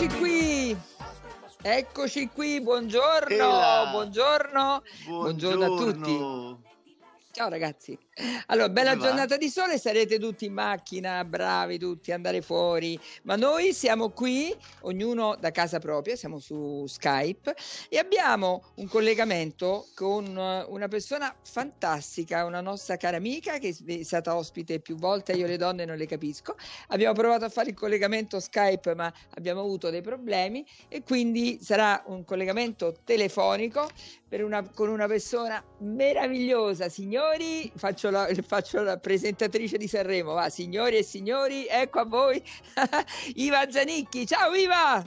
Eccoci qui. Eccoci qui, buongiorno, Ela. buongiorno, buongiorno a tutti. Buongiorno. Ciao ragazzi. Allora, bella Come va? giornata di sole, sarete tutti in macchina, bravi tutti, andare fuori, ma noi siamo qui, ognuno da casa propria, siamo su Skype e abbiamo un collegamento con eh, una persona fantastica, una nostra cara amica che è stata ospite più volte, io le donne non le capisco. Abbiamo provato a fare il collegamento Skype, ma abbiamo avuto dei problemi e quindi sarà un collegamento telefonico per una- con una persona meravigliosa. Signori, faccio la, faccio la presentatrice di Sanremo, va, signori e signori, ecco a voi Iva Zanicchi. Ciao Iva!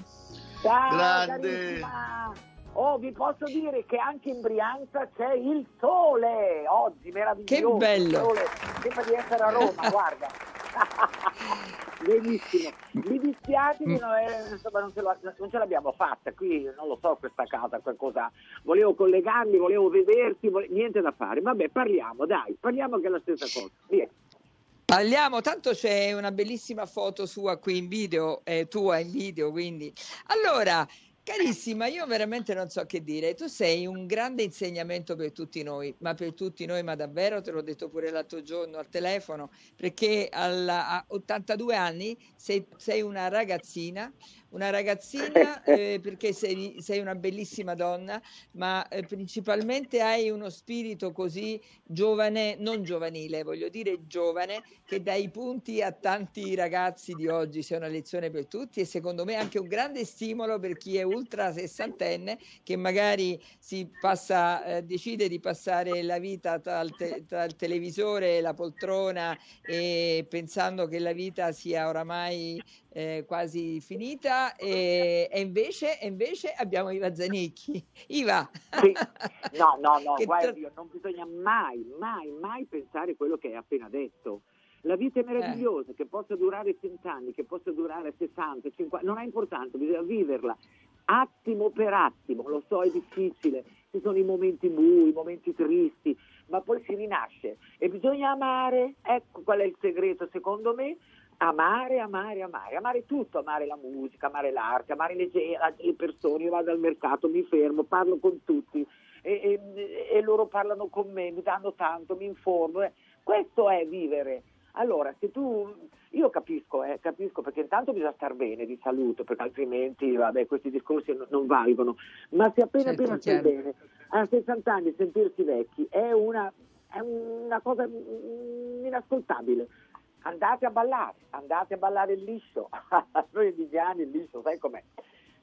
Ciao, Grande. carissima. Oh, vi posso dire che anche in Brianza c'è il sole oggi, meraviglioso. Che bello. Il sole. Sembra di essere a Roma, guarda. Benissimo. Mi dispiace Mm. che non, è- insomma, non, ce non ce l'abbiamo fatta. Qui non lo so, questa casa, qualcosa. Volevo collegarmi, volevo vederti, vole- niente da fare. Vabbè, parliamo, dai, parliamo che è la stessa cosa. Via. Parliamo, tanto c'è una bellissima foto sua qui in video, eh, tua in video, quindi. Allora, carissima, io veramente non so che dire. Tu sei un grande insegnamento per tutti noi, ma per tutti noi, ma davvero, te l'ho detto pure l'altro giorno al telefono, perché alla- a 82 anni sei, sei una ragazzina, una ragazzina eh, perché sei, sei una bellissima donna, ma eh, principalmente hai uno spirito così giovane, non giovanile, voglio dire giovane, che dà i punti a tanti ragazzi di oggi, sia una lezione per tutti e secondo me anche un grande stimolo per chi è ultra sessantenne che magari si passa, eh, decide di passare la vita tra il, te- tra il televisore e la poltrona e pensando che la vita sia oramai eh, quasi finita e, e invece, e invece abbiamo Iva Zanicchi. Iva! Sì. No, no, no, Che guarda, tra- non bisogna mai, mai, mai pensare quello che hai appena detto. La vita è meravigliosa, che possa durare 100 anni, che possa durare 60, 50, non ha importanza, bisogna viverla attimo per attimo. Lo so, è difficile, ci sono i momenti bui, i momenti tristi, ma poi si rinasce e bisogna amare. Ecco qual è il segreto, secondo me. Amare, amare, amare, amare tutto, amare la musica, amare l'arte, amare le, le persone. Io vado al mercato, mi fermo, parlo con tutti e, e- e loro parlano con me, mi danno tanto, mi informo. eh. Questo è vivere. Allora, se tu, io capisco, eh, capisco perché intanto bisogna star bene di salute, perché altrimenti vabbè, questi discorsi non, non valgono, ma se appena Certo, appena stai chiaro. bene, a 60 anni sentirsi vecchi è una, è una cosa inascoltabile. Andate a ballare, andate a ballare il liscio, noi indiani il liscio, sai com'è?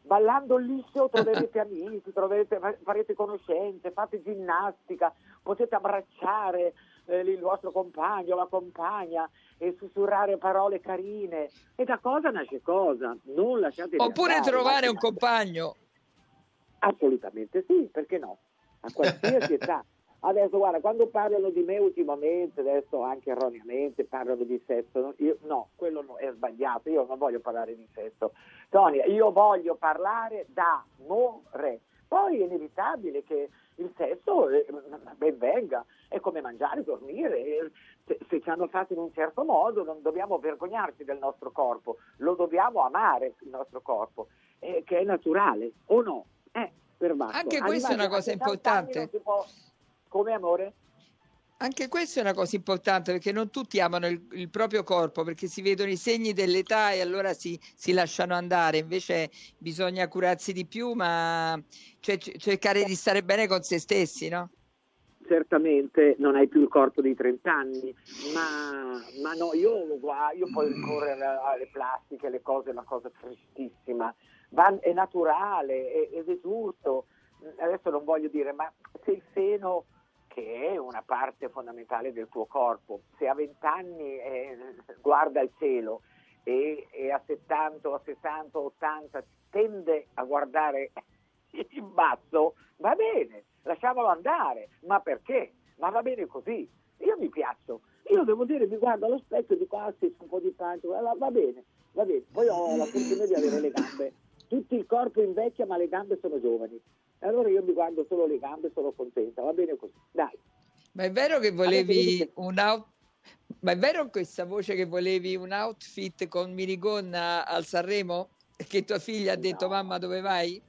Ballando il liscio troverete amici, troverete, farete conoscenze, fate ginnastica, potete abbracciare eh, il vostro compagno, la compagna e sussurrare parole carine. E da cosa nasce cosa? Non lasciate Oppure trovare un compagno. Assolutamente sì, perché no? A qualsiasi età. Adesso guarda, quando parlano di me ultimamente, adesso anche erroneamente parlano di sesso, no, io, no quello no, è sbagliato, io non voglio parlare di sesso. Tonia, io voglio parlare d'amore. Poi è inevitabile che il sesso eh, ben venga, è come mangiare, dormire. eh, Se, se ci hanno fatto in un certo modo non dobbiamo vergognarci del nostro corpo, lo dobbiamo amare il nostro corpo, eh, che è naturale, o no? Eh. Anche questa è una cosa 60 anni importante. può- Come amore? Anche questa è una cosa importante perché non tutti amano il, il proprio corpo perché si vedono i segni dell'età e allora si, si lasciano andare, invece bisogna curarsi di più, ma cioè, cercare di stare bene con se stessi, no? certamente non hai più il corpo dei 30 anni, ma, ma no, io, io poi ricorrere alle plastiche, le cose, è una cosa tristissima, Va- è naturale è- è giusto. Adesso non voglio dire, ma se il seno, che è una parte fondamentale del tuo corpo, se a 20 anni eh, guarda il cielo e, e a 70, o a 60, o 80 tende a guardare in basso, va bene, lasciamolo andare. Ma perché? Ma va bene così. Io mi piaccio. Io devo dire, mi guardo allo specchio e dico, ah sì, un po' di pancia, va va bene, va bene. Poi ho la fortuna di avere le gambe. Tutto il corpo invecchia, ma le gambe sono giovani. E allora io mi guardo solo le gambe e sono contenta, va bene così. Dai. Ma è vero che volevi un out... Ma è vero questa voce che volevi un outfit con minigonna al Sanremo? che tua figlia ha detto no. mamma dove vai?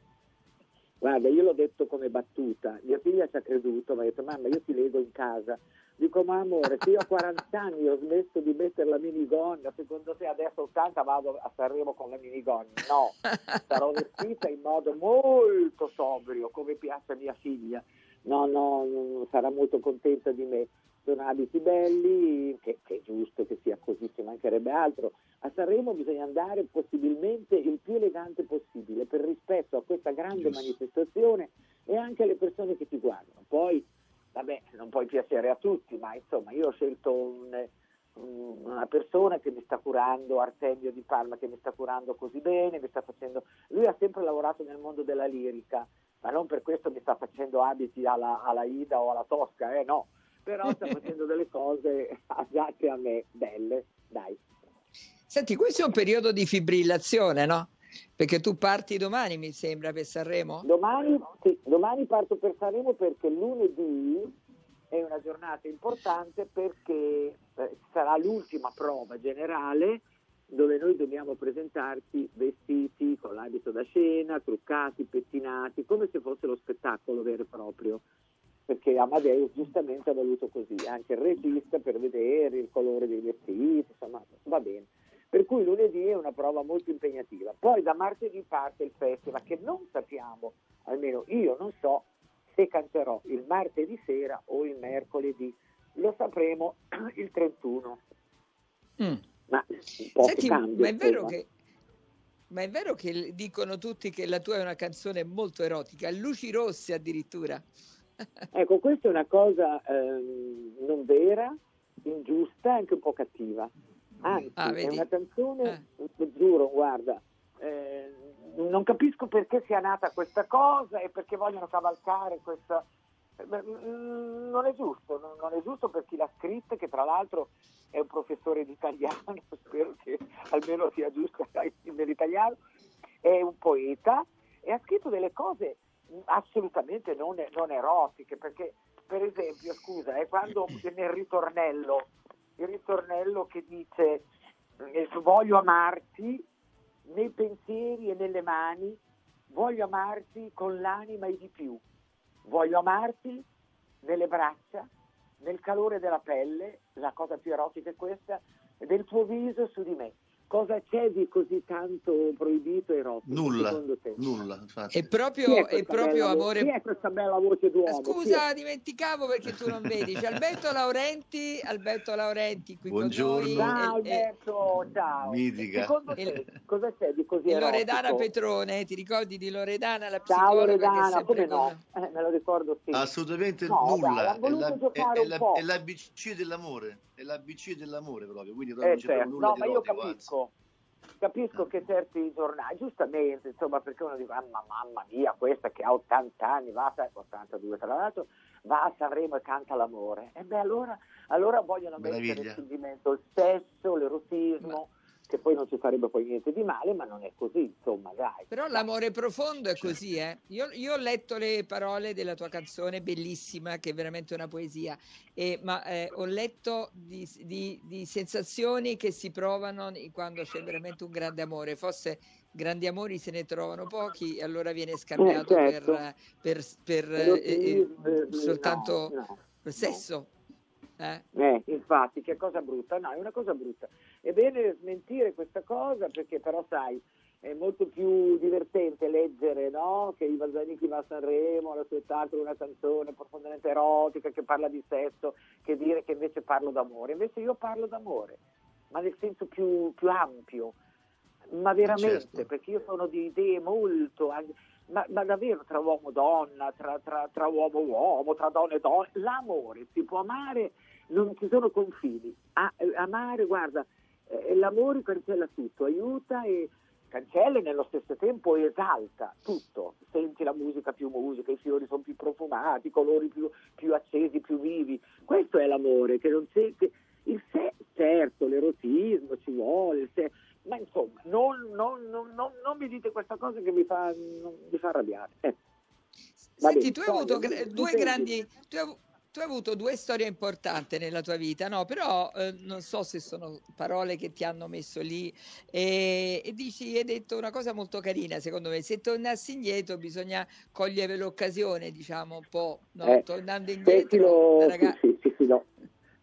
Guarda, io l'ho detto come battuta, mia figlia ci ha creduto, mi ha detto mamma io ti leggo in casa. Dico ma amore, se io a 40 anni ho smesso di mettere la minigonna, secondo te adesso 80 vado a Sanremo con la minigonna? No, sarò vestita in modo molto sobrio, come piace a mia figlia. No, no, sarà molto contenta di me sono abiti belli, che, che, è giusto che sia così, ci mancherebbe altro. A Sanremo bisogna andare possibilmente il più elegante possibile per rispetto a questa grande manifestazione e anche alle persone che ti guardano. Poi, vabbè, non puoi piacere a tutti, ma insomma io ho scelto un, una persona che mi sta curando, Artemio di Parma, che mi sta curando così bene, mi sta facendo... Lui ha sempre lavorato nel mondo della lirica, ma non per questo mi sta facendo abiti alla, alla Ida o alla Tosca, eh no però sta facendo delle cose adatte a me, belle, dai. Senti, questo è un periodo di fibrillazione, no? Perché tu parti domani, mi sembra, per Sanremo? Domani, sì, domani parto per Sanremo perché lunedì è una giornata importante perché eh, sarà l'ultima prova generale dove noi dobbiamo presentarci vestiti con l'abito da scena, truccati, pettinati, come se fosse lo spettacolo vero e proprio perché Amadeus giustamente ha voluto così, anche il regista per vedere il colore dei vestiti, insomma va bene. Per cui lunedì è una prova molto impegnativa. Poi da martedì parte il festival che non sappiamo, almeno io non so se canterò il martedì sera o il mercoledì. Lo sapremo il 31. Mm. Ma Senti, cambia, ma è vero che ma è vero che dicono tutti che la tua è una canzone molto erotica, luci rosse addirittura. Ecco, questa è una cosa ehm, non vera, ingiusta e anche un po' cattiva. Anzi, ah, è una canzone, eh. giuro, guarda, eh, non capisco perché sia nata questa cosa e perché vogliono cavalcare questa... Mm, non è giusto, non è giusto per chi l'ha scritta, che tra l'altro è un professore di italiano, spero che almeno sia giusto nell'italiano, è un poeta e ha scritto delle cose assolutamente non, non erotiche, perché per esempio, scusa, è quando nel ritornello, il ritornello che dice eh, voglio amarti nei pensieri e nelle mani, voglio amarti con l'anima e di più, voglio amarti nelle braccia, nel calore della pelle, la cosa più erotica è questa, del tuo viso su di me cosa c'è di così tanto proibito e erotico? Nulla, nulla. Infatti. È proprio, è, è proprio amore. Chi è questa bella voce d'uomo? Scusa, dimenticavo perché tu non vedi. C'è Alberto Laurenti, Alberto Laurenti qui Buongiorno. con noi. Ciao Alberto, ciao. Mitica. Secondo te, cosa c'è di così erotico? Loredana Petrone, ti ricordi di Loredana, la psicologa Ciao Loredana, come no? Eh, me lo ricordo sì. Assolutamente no, nulla. Dai, è, la, è, è, la, è l'ABC dell'amore è l'ABC dell'amore proprio, quindi proprio eh, certo. nulla no, ma io capisco, capisco che certi giornali, giustamente, insomma, perché uno dice, mamma, mamma mia, questa che ha 80 anni, va a 82 tra l'altro, va a Sanremo e canta l'amore. E beh, allora, allora vogliono Meraviglia. mettere in sentimento il sesso, l'erotismo. Ma che poi non ci farebbe poi niente di male, ma non è così, insomma, dai. Però l'amore profondo è così, eh. Io, io ho letto le parole della tua canzone, bellissima, che è veramente una poesia, e, ma eh, ho letto di, di, di, sensazioni che si provano quando c'è veramente un grande amore, forse grandi amori se ne trovano pochi e allora viene scambiato eh, certo. per, per, per eh, eh, soltanto no, no, sesso. No. Eh? eh? infatti, che cosa brutta? No, è una cosa brutta. È bene smentire questa cosa perché però sai, è molto più divertente leggere no? che Ivan Zanicchi va a Sanremo, allo spettacolo, una canzone profondamente erotica che parla di sesso, che dire che invece parlo d'amore. Invece io parlo d'amore, ma nel senso più, più ampio, ma veramente, certo. perché io sono di idee molto... Ma, ma, davvero tra uomo e donna, tra, tra, tra uomo e uomo, tra donna e donna, l'amore si può amare non ci sono confini. A, amare, guarda, eh, l'amore cancella tutto, aiuta e cancella e nello stesso tempo esalta tutto. Senti la musica più musica, i fiori sono più profumati, i colori più, più accesi, più vivi. Questo è l'amore, che non c'è, che il sé, certo, l'erotismo ci vuole, sé, ma insomma, non, non, non, non, mi dite questa cosa che mi fa, mi fa arrabbiare. Eh. Senti, tu hai avuto due grandi... Tu hai, tu hai avuto due storie importanti nella tua vita, no? Però eh, non so se sono parole che ti hanno messo lì e, e, dici, hai detto una cosa molto carina, secondo me, se tornassi indietro bisogna cogliere l'occasione, diciamo un po', no? eh, tornando indietro. Lo... Ragazza... Sì, sì, sì, no.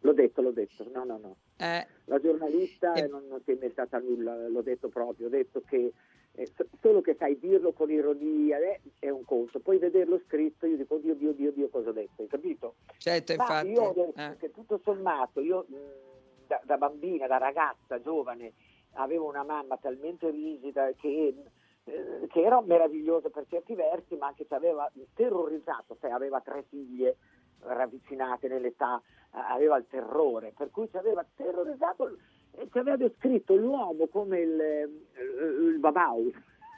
L'ho detto, l'ho detto, no, no, no. Eh. La giornalista eh. non, non si è inventata nulla, l'ho detto proprio, ho detto che eh, solo che sai dirlo con ironia eh, è un conto, poi vederlo scritto io dico Dio, Dio, Dio, Dio cosa ho detto, hai capito? Certo, Ma infatti. Io eh. che tutto sommato, io mh, da, da, bambina, da ragazza, giovane, avevo una mamma talmente rigida che, eh, che era meravigliosa per certi versi, ma anche ci aveva terrorizzato, sai, aveva tre figlie ravvicinate nell'età, aveva il terrore, per cui ci aveva terrorizzato ci aveva descritto l'uomo come il, il, il babau,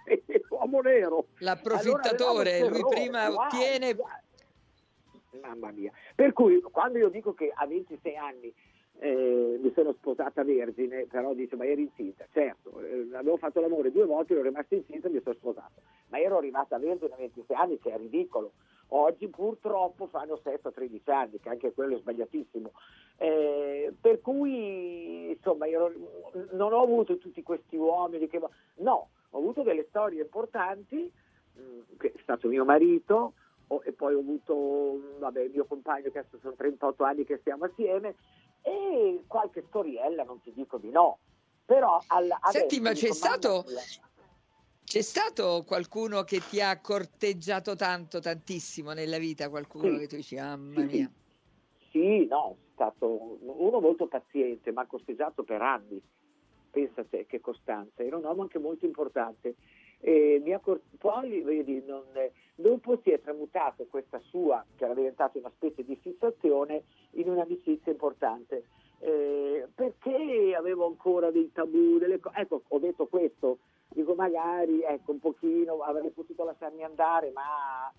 l'uomo nero. L'approfittatore, allora lui prima wow, ottiene... Mamma mia. Per cui quando io dico che a 26 anni eh, mi sono sposata vergine, però dice ma eri incinta, certo, eh, avevo fatto l'amore due volte, ero rimasta incinta e mi sono sposata, ma ero arrivata vergine a 26 anni che è ridicolo, oggi purtroppo fanno sesso a 13 anni, che anche quello è sbagliatissimo, eh, per cui insomma io non ho avuto tutti questi uomini che... no, ho avuto delle storie importanti, mh, mm, che è stato mio marito, ho, e poi ho avuto vabbè, il mio compagno che adesso sono 38 anni che stiamo assieme, e qualche storiella, non ti dico di no. Però alla, Senti, ma c'è stato, c'è stato qualcuno che ti ha corteggiato tanto, tantissimo nella vita? Qualcuno sì. che tu dici, mamma mia. Sì, no, è stato uno molto paziente, ma ha corteggiato per anni. Pensa a te che costanza, era un uomo anche molto importante. E mi ha cort- poi, vedi, non, dopo si è tramutato questa sua, che era diventata una specie di fissazione, in un'amicizia importante. Eh, perché avevo ancora dei tabù, delle cose. Ecco, ho detto questo, dico magari, ecco, un pochino avrei potuto lasciarmi andare, ma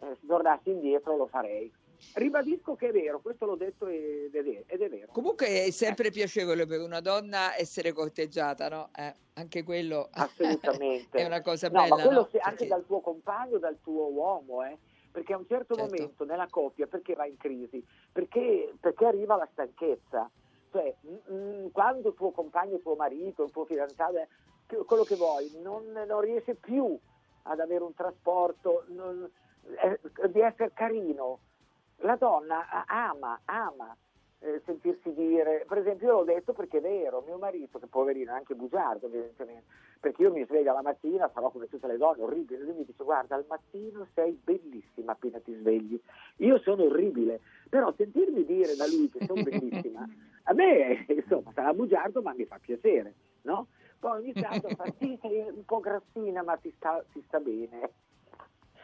eh, se tornassi indietro lo farei. Ribadisco che è vero, questo l'ho detto ed è vero. Ed è vero. Comunque è sempre eh. piacevole per una donna essere corteggiata, no? Eh, anche quello Assolutamente. è una cosa no, bella. Ma quello no? anche Perché... dal tuo compagno, dal tuo uomo, eh? perché a un certo, certo, momento nella coppia, perché va in crisi? Perché, perché arriva la stanchezza. Cioè, mh, mh, quando tuo compagno, tuo marito, il tuo fidanzato, quello che vuoi, non, non, riesce più ad avere un trasporto, non, eh, di essere carino, la donna ama, ama eh, sentirsi dire, per esempio io l'ho detto perché è vero, mio marito, che poverino è anche bugiardo evidentemente, perché io mi sveglio la mattina, sarò come tutte le donne, orribile, lui mi dice guarda al mattino sei bellissima appena ti svegli, io sono orribile, però sentirmi dire da lui che sono bellissima, a me insomma sarà bugiardo ma mi fa piacere, no? Poi ogni tanto fa sì sei un po' grassina ma ti sta, ti sta bene,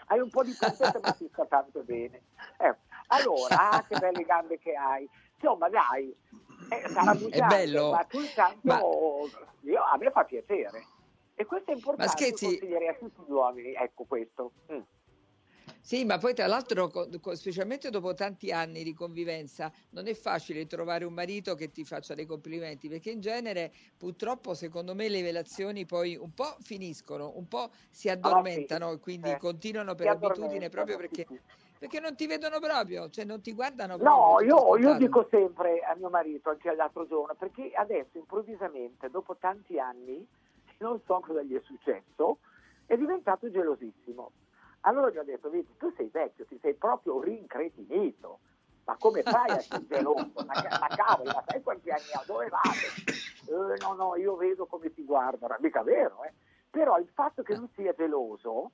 hai un po' di pancetta ma ti sta tanto bene. Eh, allora, ah, che belle gambe che hai. Insomma, dai, eh, sarà è bello. ma tu intanto ma... io, a me fa piacere. E questo è importante, ma scherzi... consiglierei a tutti gli uomini, ecco questo. Mm. Sì, ma poi tra l'altro, specialmente dopo tanti anni di convivenza, non è facile trovare un marito che ti faccia dei complimenti, perché in genere purtroppo secondo me le relazioni poi un po' finiscono, un po' si addormentano ah, sì. e quindi eh. continuano per abitudine proprio perché... Perché non ti vedono proprio, cioè non ti guardano proprio. No, io, io, dico sempre a mio marito, anche l'altro giorno, perché adesso improvvisamente, dopo tanti anni, non so cosa gli è successo, è diventato gelosissimo. Allora gli ho detto, vedi, tu sei vecchio, ti sei proprio rincretinito. Ma come fai a essere geloso? Ma, ma cavolo, ma sai quanti anni ha? Dove vado? Eh, no, no, io vedo come ti guardano, mica vero, eh? Però il fatto che lui sia geloso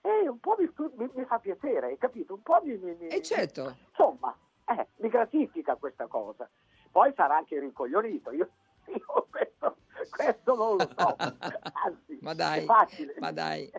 e un po' mi, mi, mi, fa piacere, hai capito? Un po' mi, mi, eh certo. Insomma, eh, mi gratifica questa cosa. Poi sarà anche ricoglionito, io, io questo, questo, non lo so, anzi, ma dai, è facile. Ma dai.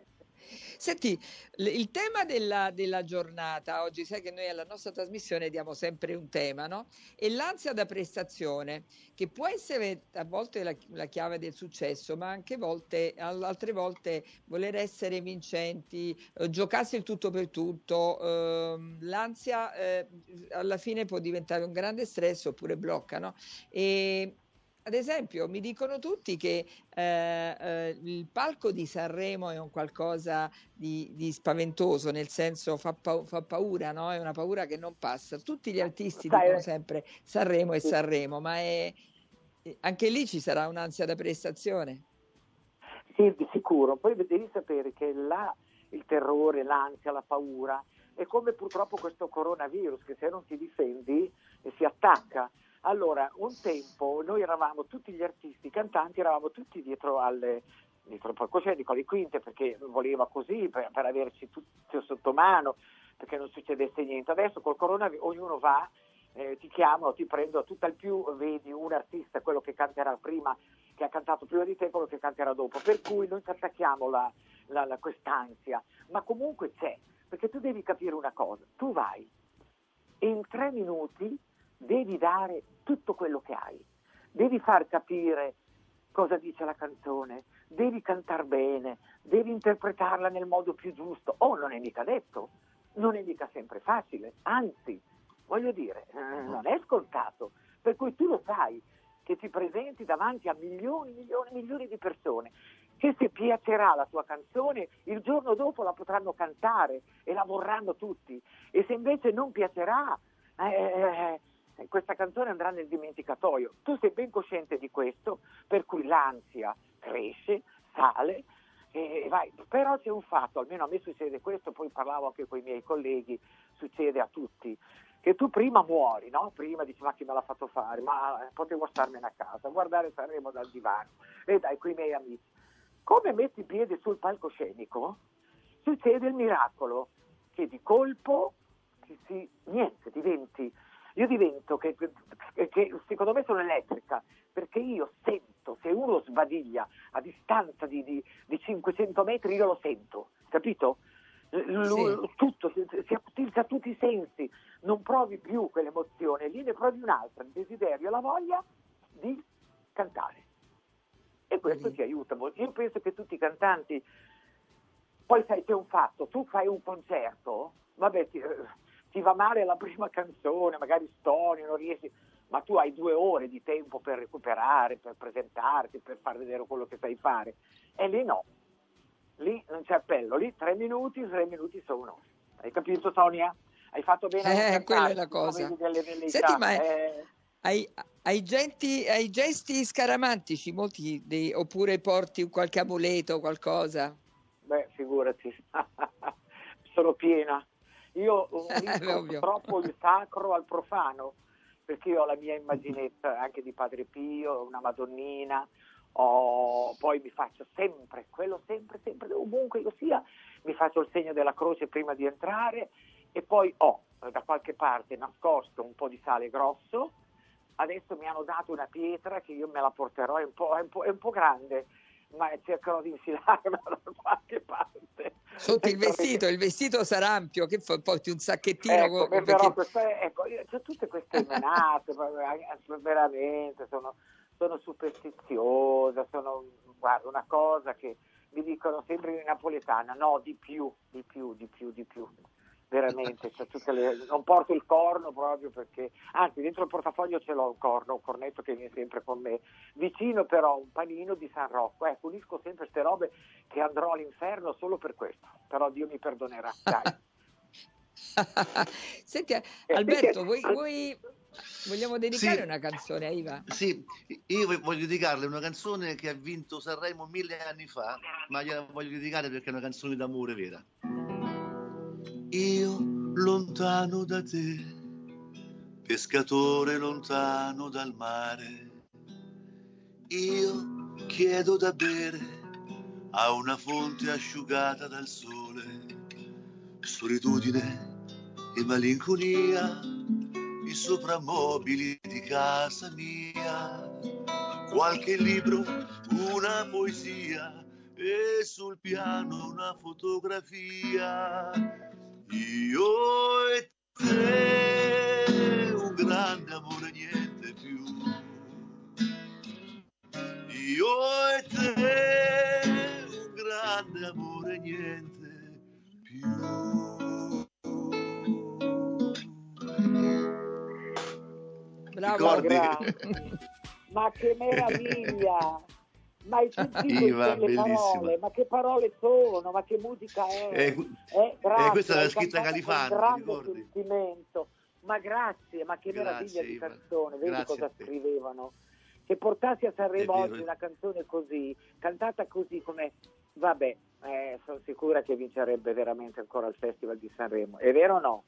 Senti, il tema della, della, giornata, oggi sai che noi alla nostra trasmissione diamo sempre un tema, no? E l'ansia da prestazione, che può essere a volte la, la chiave del successo, ma anche volte, altre volte voler essere vincenti, eh, giocarsi il tutto per tutto. Eh, l'ansia eh, alla fine può diventare un grande stress oppure blocca, no? E ad esempio, mi dicono tutti che eh, eh, il palco di Sanremo è un qualcosa di, di spaventoso, nel senso fa, pa- fa, paura, no? È una paura che non passa. Tutti gli artisti Sai, dicono sempre Sanremo e Sanremo, ma è, anche lì ci sarà un'ansia da prestazione. Sì, di sicuro. Poi devi sapere che là il terrore, l'ansia, la paura è come purtroppo questo coronavirus che se non ti difendi si attacca allora, un tempo noi eravamo tutti gli artisti, i cantanti, eravamo tutti dietro alle, dietro il palcoscenico, alle quinte, perché voleva così, per, per averci tutti sotto mano, perché non succedesse niente. Adesso col coronavirus ognuno va, eh, ti chiamano, ti prendo, tutto al più vedi un artista, quello che canterà prima, che ha cantato prima di te, quello che canterà dopo. Per cui non ci attacchiamo la, la, la, quest'ansia, ma comunque c'è, perché tu devi capire una cosa, tu vai in tre minuti devi dare tutto quello che hai, devi far capire cosa dice la canzone, devi cantare bene, devi interpretarla nel modo più giusto. Oh, non è mica detto, non è mica sempre facile, anzi, voglio dire, eh, non è scontato, per cui tu lo sai che ti presenti davanti a milioni, milioni, milioni di persone che se piacerà la tua canzone il giorno dopo la potranno cantare e la vorranno tutti. E se invece non piacerà eh, eh, eh questa canzone andrà nel dimenticatoio. Tu sei ben cosciente di questo, per cui l'ansia cresce, sale e vai. Però c'è un fatto, almeno a me succede questo, poi parlavo anche con i miei colleghi, succede a tutti, che tu prima muori, no? Prima dici ma chi me l'ha fatto fare? Ma potevo starmene a casa, guardare Sanremo dal divano e dai, con i miei amici. Come metti i piedi sul palcoscenico, succede il miracolo che di colpo si, niente, diventi io divento che, che, secondo me sono elettrica perché io sento se uno sbadiglia a distanza di, di, di 500 metri io lo sento, capito? L- sì. tutto, si, si utilizza tutti i sensi, non provi più quell'emozione, lì ne provi un'altra, il desiderio, la voglia di cantare. E questo ti aiuta molto. Io penso che tutti i cantanti, poi sai c'è un fatto, tu fai un concerto, vabbè, ti, ti va male la prima canzone, magari stoni, non riesci, ma tu hai due ore di tempo per recuperare, per presentarti, per far vedere quello che sai fare. E lì no, lì non c'è appello, lì tre minuti, tre minuti sono. Hai capito Sonia? Hai fatto bene. Eh, quella è la cosa. Delle, delle Senti, ma eh... hai, hai, genti, hai, gesti scaramantici, molti dei, oppure porti qualche amuleto, qualcosa? Beh, figurati, sono piena. Io unisco troppo il sacro al profano, perché io ho la mia immaginetta anche di Padre Pio, una Madonnina, ho, poi mi faccio sempre, quello sempre, sempre, ovunque io sia, mi faccio il segno della croce prima di entrare e poi ho da qualche parte nascosto un po' di sale grosso, adesso mi hanno dato una pietra che io me la porterò, è un po', è un po', è un po grande, ma cercherò di infilarla da qualche parte. Sotto il vestito, il vestito sarà ampio, che porti un sacchettino. Ecco, perché... però queste, ecco, c'ho tutte queste menate, veramente, sono, sono superstiziosa, sono guarda, una cosa che mi dicono sempre in napoletana, no, di più, di più, di più, di più veramente, le... non porto il corno proprio perché, anzi dentro il portafoglio ce l'ho un corno, un cornetto che viene sempre con me, vicino però un panino di San Rocco, ecco unisco sempre queste robe che andrò all'inferno solo per questo, però Dio mi perdonerà, dai. Senti Alberto, vuoi, vuoi, vogliamo dedicare sì, una canzone a Iva? Sì, io voglio dedicarle una canzone che ha vinto Sanremo mille anni fa, ma gliela voglio dedicare perché è una canzone d'amore vera. Io lontano da te, pescatore lontano dal mare, io chiedo da bere a una fonte asciugata dal sole, solitudine e malinconia, i soprammobili di casa mia, qualche libro, una poesia e sul piano una fotografia io e te, un grande amore, niente più. Io e te, un grande amore, niente più. Bravo, bravo. ma che meraviglia! Ma hai sentito Iva, le parole? Ma che parole sono? Ma che musica è? Eh, Eh, grazie, questa l'ha scritta Califano, con grande ricordi? sentimento. Ma grazie, ma che Grazie, meraviglia di Iva. canzone, vedi Grazie cosa scrivevano. Se portassi a Sanremo oggi una canzone così, cantata così come, vabbè, eh, sono sicura che vincerebbe veramente ancora il Festival di Sanremo. È vero o no?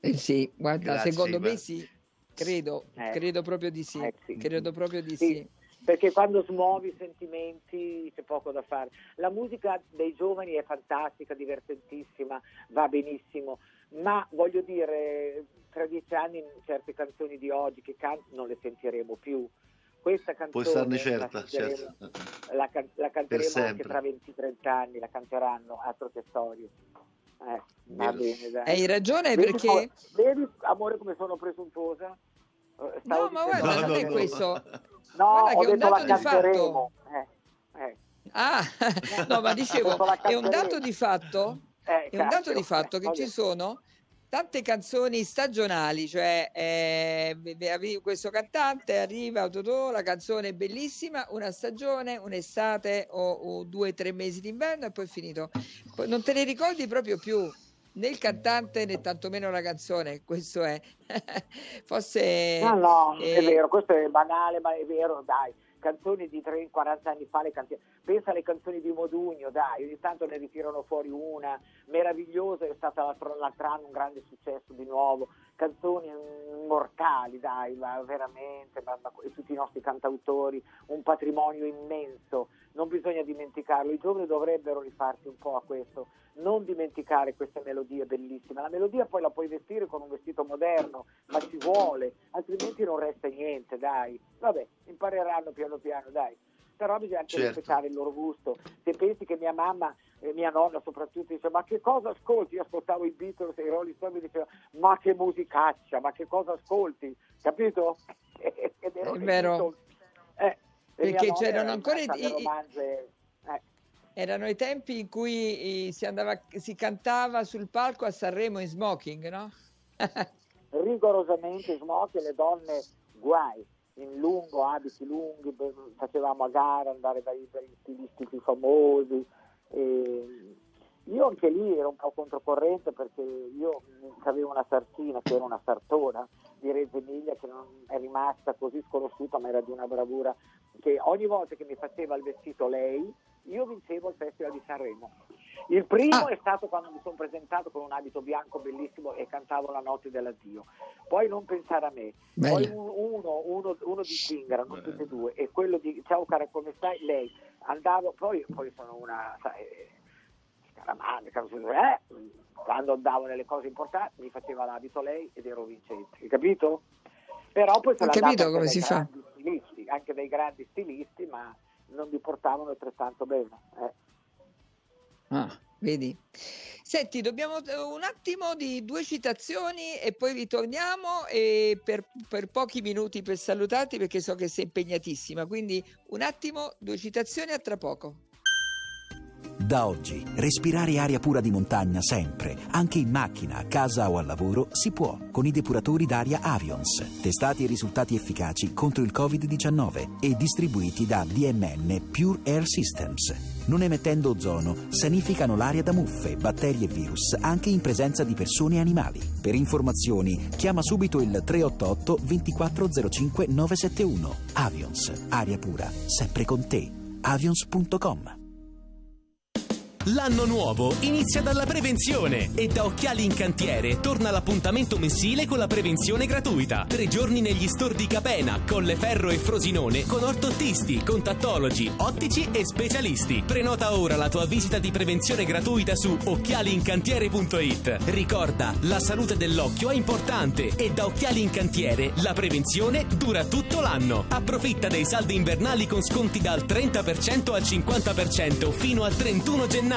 Eh sì, guarda, Grazie, secondo me Iva. sì, credo, Eh. credo proprio di sì, Eh, sì. credo proprio di Sì. sì. Perché quando smuovi i sentimenti c'è poco da fare. La musica dei giovani è fantastica, divertentissima, va benissimo, ma voglio dire, tra dieci anni certe canzoni di oggi che canto non le sentiremo più. Questa canzone Puoi starne la certa, sentiremo- certo. la, can- la canteremo Per anche sempre. tra 20-30 anni, la canteranno, altro che storie. Eh, va bene, dai. Hai ragione Vedi perché... come- Vedi, amore, come sono presuntuosa? Stavo No, ma guarda, No, non no, è no. questo. No, Guarda ho che è un dato di fatto. Eh, eh. Ah, no, ma dicevo, è un dato di fatto, Eh, è un dato di fatto che eh, ci vabbè. sono tante canzoni stagionali, cioè eh, avevi questo cantante arriva, la canzone è bellissima, una stagione, un'estate o, o due o tre mesi d'inverno e poi è finito. Non te ne ricordi proprio più né il cantante né tantomeno la canzone, questo è. Forse... No, no, è eh, vero, questo è banale, ma è vero, dai. Canzoni di 30, 40 anni fa, le canti- pensa alle canzoni di Modugno, dai, ogni tanto ne ritirano fuori una, meravigliosa, è stata l'altro, l'altro anno un grande successo di nuovo, canzoni immortali, dai, ma veramente, ma- ma- e tutti i nostri cantautori, un patrimonio immenso, non bisogna dimenticarlo, i giovani dovrebbero rifarsi un po' a questo, non dimenticare queste melodie bellissime, la melodia poi la puoi vestire con un vestito moderno, ma ci vuole, altrimenti non resta niente, dai, vabbè, impareranno piano piano, dai. Però bisogna anche Certo. rispettare il loro gusto. Se pensi che mia mamma e mia nonna soprattutto dice ma che cosa ascolti? Io ascoltavo i Beatles e i Rolling Stones e diceva ma che musicaccia, ma che cosa ascolti? Capito? È i vero. Eh, Perché c'erano era ancora i- romanze, eh. Erano i tempi in cui eh, si, andava, si cantava sul palco a Sanremo in smoking, no? rigorosamente smoke e le donne guai, in lungo, abiti lunghi, facevamo a gara andare dai, dai stilisti più famosi. e io anche lì ero un po' controcorrente perché io avevo una sartina che era una sartona di Reggio Emilia che non è rimasta così sconosciuta ma era di una bravura che ogni volta che mi faceva il vestito lei io vincevo il Festival di Sanremo. Il primo Ah. è stato quando mi sono presentato con un abito bianco bellissimo e cantavo la notte dell'addio. Poi non pensare a me. Poi Bello. un- uno, uno, uno di Zingara, non tutti e due, e quello di Ciao cara come stai? Lei. Andavo, poi, poi sono una, sai, eh, quando andavo nelle cose importanti mi faceva l'abito lei ed ero vincente, hai capito? Però poi l'ha capito come si fa. Stilisti, anche dei grandi stilisti, ma non li portavano altrettanto bene. eh. Ah, vedi? Senti, dobbiamo eh, un attimo di due citazioni e poi ritorniamo e per, per pochi minuti per salutarti perché so che sei impegnatissima. Quindi un attimo, due citazioni a tra poco. Da oggi, respirare aria pura di montagna sempre, anche in macchina, a casa o al lavoro, si può con i depuratori d'aria Avions, testati e risultati efficaci contro il Covid-19 e distribuiti da DMN Pure Air Systems. Non emettendo ozono, sanificano l'aria da muffe, batteri e virus anche in presenza di persone e animali. Per informazioni, chiama subito il 388 2405 971. Avions, aria pura, sempre con te. avions.com L'anno nuovo inizia dalla prevenzione e da Occhiali in Cantiere torna l'appuntamento mensile con la prevenzione gratuita. Tre giorni negli store di Capena, Colleferro e Frosinone con ortottisti, contattologi, ottici e specialisti. Prenota ora la tua visita di prevenzione gratuita su occhialiincantiere.it. Ricorda, la salute dell'occhio è importante e da Occhiali in Cantiere la prevenzione dura tutto l'anno. Approfitta dei saldi invernali con sconti dal 30% al 50% fino al 31 gennaio.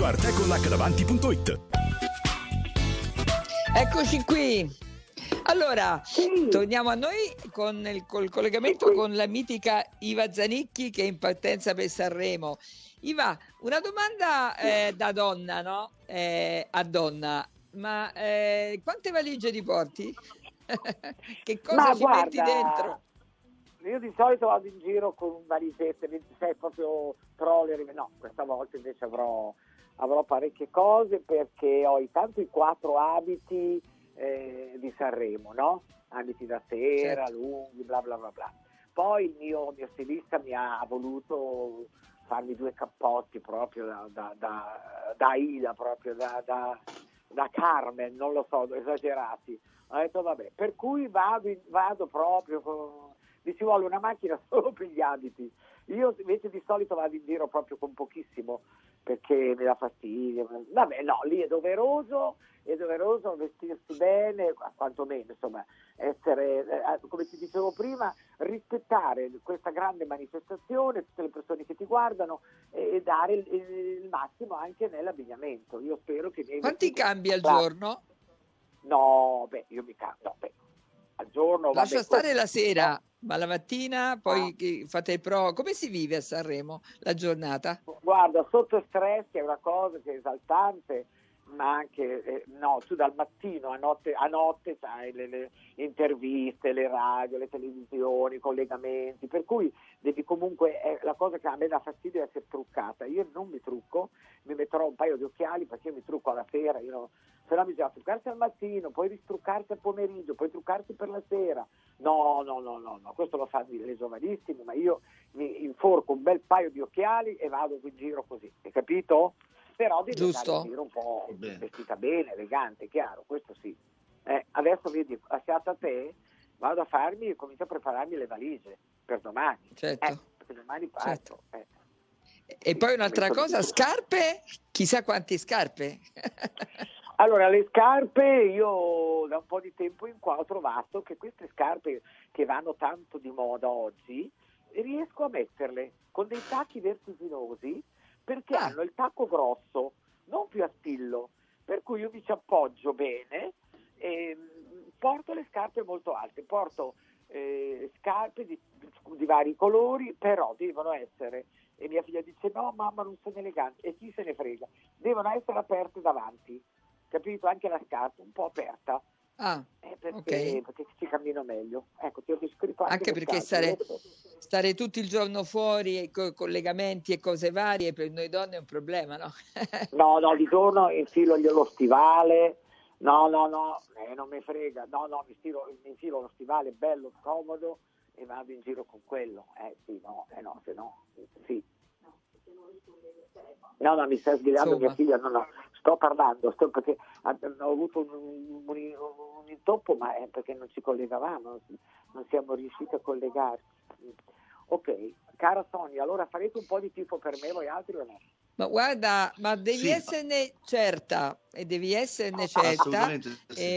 www.artecollacdavanti.it Eccoci qui. Allora, Sì. torniamo a noi con il col collegamento Sì. con la mitica Iva Zanicchi che è in partenza per Sanremo. Iva, una domanda eh, da donna, no? Eh, a donna, ma eh, quante valigie ti porti? che cosa Ma ci metti guarda, dentro? Io di solito vado in giro con valigette, 26 proprio troller, no, questa volta invece avrò, avrò parecchie cose perché ho intanto i quattro abiti eh, di Sanremo, no? Abiti da sera, Certo. lunghi, bla bla bla bla. Poi il mio, mio stilista mi ha voluto farmi due cappotti proprio da, da, da, da Aida, proprio da, da, da Carmen, non lo so, esagerati. Ho detto vabbè, per cui vado, vado proprio con... Mi ci vuole una macchina solo per gli abiti. Io invece di solito vado in giro proprio con pochissimo perché mi dà fastidio. Vabbè, no, lì è doveroso, è doveroso vestirsi bene, quantomeno, insomma, essere, eh, come ti dicevo prima, rispettare questa grande manifestazione, tutte le persone che ti guardano e, e dare il, il massimo anche nell'abbigliamento. Io spero che Quanti cambi al giorno? No, beh, io mi cambio, no, beh, al giorno... Lascia vabbè, stare questo- la sera, ma la mattina poi Ah. fate il pro. Come si vive a Sanremo la giornata? Guarda, sotto stress è una cosa che è esaltante, ma anche, eh, no, tu dal mattino a notte, a notte sai le, le interviste, le radio, le televisioni, i collegamenti, per cui devi comunque, eh, la cosa che a me dà fastidio è essere truccata. Io non mi trucco, mi metterò un paio di occhiali perché io mi trucco alla sera, io no- se no bisogna truccarsi al mattino, poi ristruccarsi al pomeriggio, poi truccarsi per la sera. No, no, no, no, no, questo lo fanno le giovanissime, ma io mi inforco un bel paio di occhiali e vado in giro così, hai capito? Però devi Giusto. andare in giro un po' Bene. vestita bene, elegante, chiaro, questo sì. Eh, adesso vedi, lasciata a te, vado a farmi e comincio a prepararmi le valigie per domani. Certo. Eh, perché domani parto. eh. E poi un'altra cosa, scarpe? Chissà quante scarpe. Allora, le scarpe, io da un po' di tempo in qua ho trovato che queste scarpe che vanno tanto di moda oggi, riesco a metterle con dei tacchi vertiginosi perché Ah. hanno il tacco grosso, non più a spillo, per cui io mi ci appoggio bene e mm, porto le scarpe molto alte, porto eh, scarpe di, di vari colori, però devono essere, e mia figlia dice no mamma non sono eleganti, e chi se ne frega, devono essere aperte davanti, capito? Anche la scarpa un po' aperta, Ah, eh, perché, Ok. perché ci cammino meglio. Ecco, ti ho descritto anche, anche perché stare, stare tutto il giorno fuori e co- collegamenti e cose varie per noi donne è un problema, no? No, no, di giorno infilo glielo stivale. No, no, no, eh, non mi frega. No, no, mi, stiro- mi infilo lo stivale bello, comodo e vado in giro con quello. Eh sì, no, eh no, se no, sì. No, no, mi sta sgridando mia figlia, no, no, sto parlando, sto perché ah, ho avuto un, un- un intoppo, ma è perché non ci collegavamo, non, non siamo riusciti a collegarci. Ok, cara Sonia, allora farete un po' di tifo per me, voi altri o no? Ma guarda, ma devi Sì. esserne certa e devi esserne certa. Sì.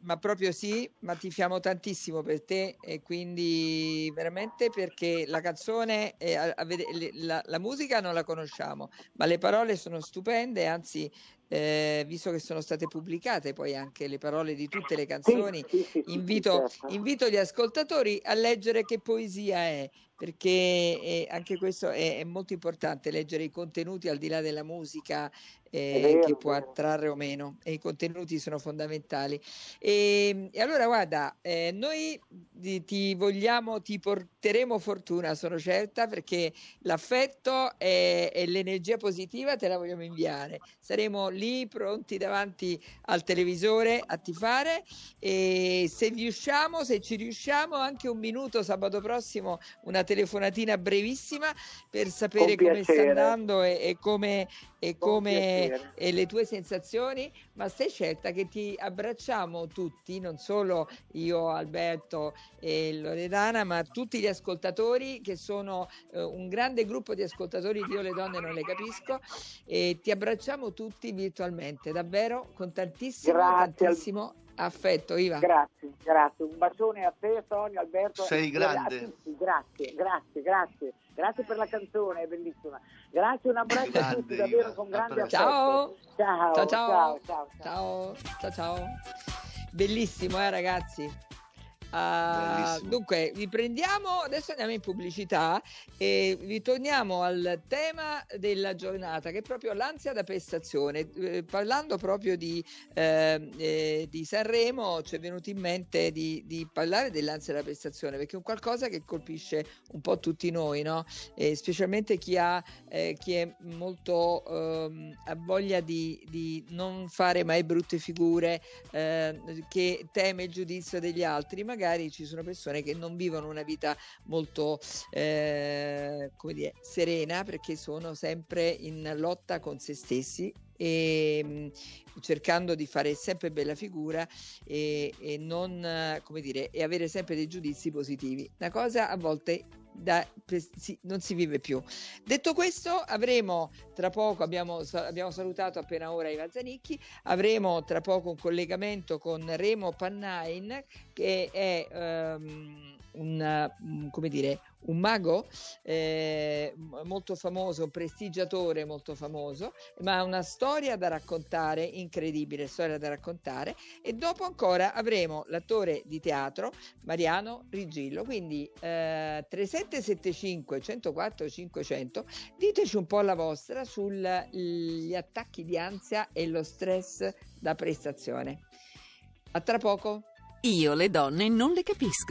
Ma proprio sì, ma tifiamo tantissimo per te e quindi veramente perché la canzone, è a- a la, la musica non la conosciamo, ma le parole sono stupende, anzi, eh, visto che sono state pubblicate poi anche le parole di tutte le canzoni, Sì, sì, invito, certo. invito gli ascoltatori a leggere che poesia è, perché eh, anche questo è, è molto importante, leggere i contenuti al di là della musica eh, che può attrarre o meno, e i contenuti sono fondamentali. E, e allora guarda, eh, noi ti, ti vogliamo, ti porteremo fortuna, sono certa, perché l'affetto e, e l'energia positiva te la vogliamo inviare. Saremo lì pronti davanti al televisore a tifare e se riusciamo, se ci riusciamo, anche un minuto sabato prossimo una telefonatina brevissima per sapere come sta andando e, e come, e come e le tue sensazioni, ma stai certa che ti abbracciamo tutti, non solo io, Alberto e Loredana, ma tutti gli ascoltatori che sono eh, un grande gruppo di ascoltatori di Io le donne non le capisco e ti abbracciamo tutti virtualmente, davvero? Con tantissimo, Grazie tantissimo affetto, Iva. Grazie, grazie. Un bacione a te, Tonio, Alberto. Sei grande. A tutti. Grazie, grazie, grazie. Grazie per la canzone, è bellissima. Grazie, un abbraccio a Grande, tutti, davvero Iva. con grande A affetto. Ciao. Ciao, Ciao, ciao. ciao, ciao. Ciao, ciao, ciao. Bellissimo, eh, ragazzi. Bellissimo. dunque, riprendiamo, adesso andiamo in pubblicità e ritorniamo al tema della giornata che è proprio l'ansia da prestazione. Eh, parlando proprio di, eh, eh, di Sanremo ci è venuto in mente di, di parlare dell'ansia da prestazione perché è un qualcosa che colpisce un po' tutti noi, no? Specialmente chi, ha, eh, chi è molto ehm, ha voglia di, di non fare mai brutte figure, eh, che teme il giudizio degli altri. Magari ci sono persone che non vivono una vita molto eh, come dire, serena perché sono sempre in lotta con se stessi e mh, cercando di fare sempre bella figura e, e non dire e avere sempre dei giudizi positivi. Una cosa a volte da- si- non si vive più. Detto questo avremo tra poco abbiamo, abbiamo salutato appena ora Iva Zanicchi avremo tra poco un collegamento con Remo Pannain che è ehm, un, mm, come dire, un mago eh, molto famoso, un prestigiatore molto famoso, ma ha una storia da raccontare, incredibile storia da raccontare. E dopo ancora avremo l'attore di teatro Mariano Rigillo. Quindi eh, 3775 104 500, diteci un po' la vostra sugli attacchi di ansia e lo stress da prestazione. A tra poco. Io le donne non le capisco.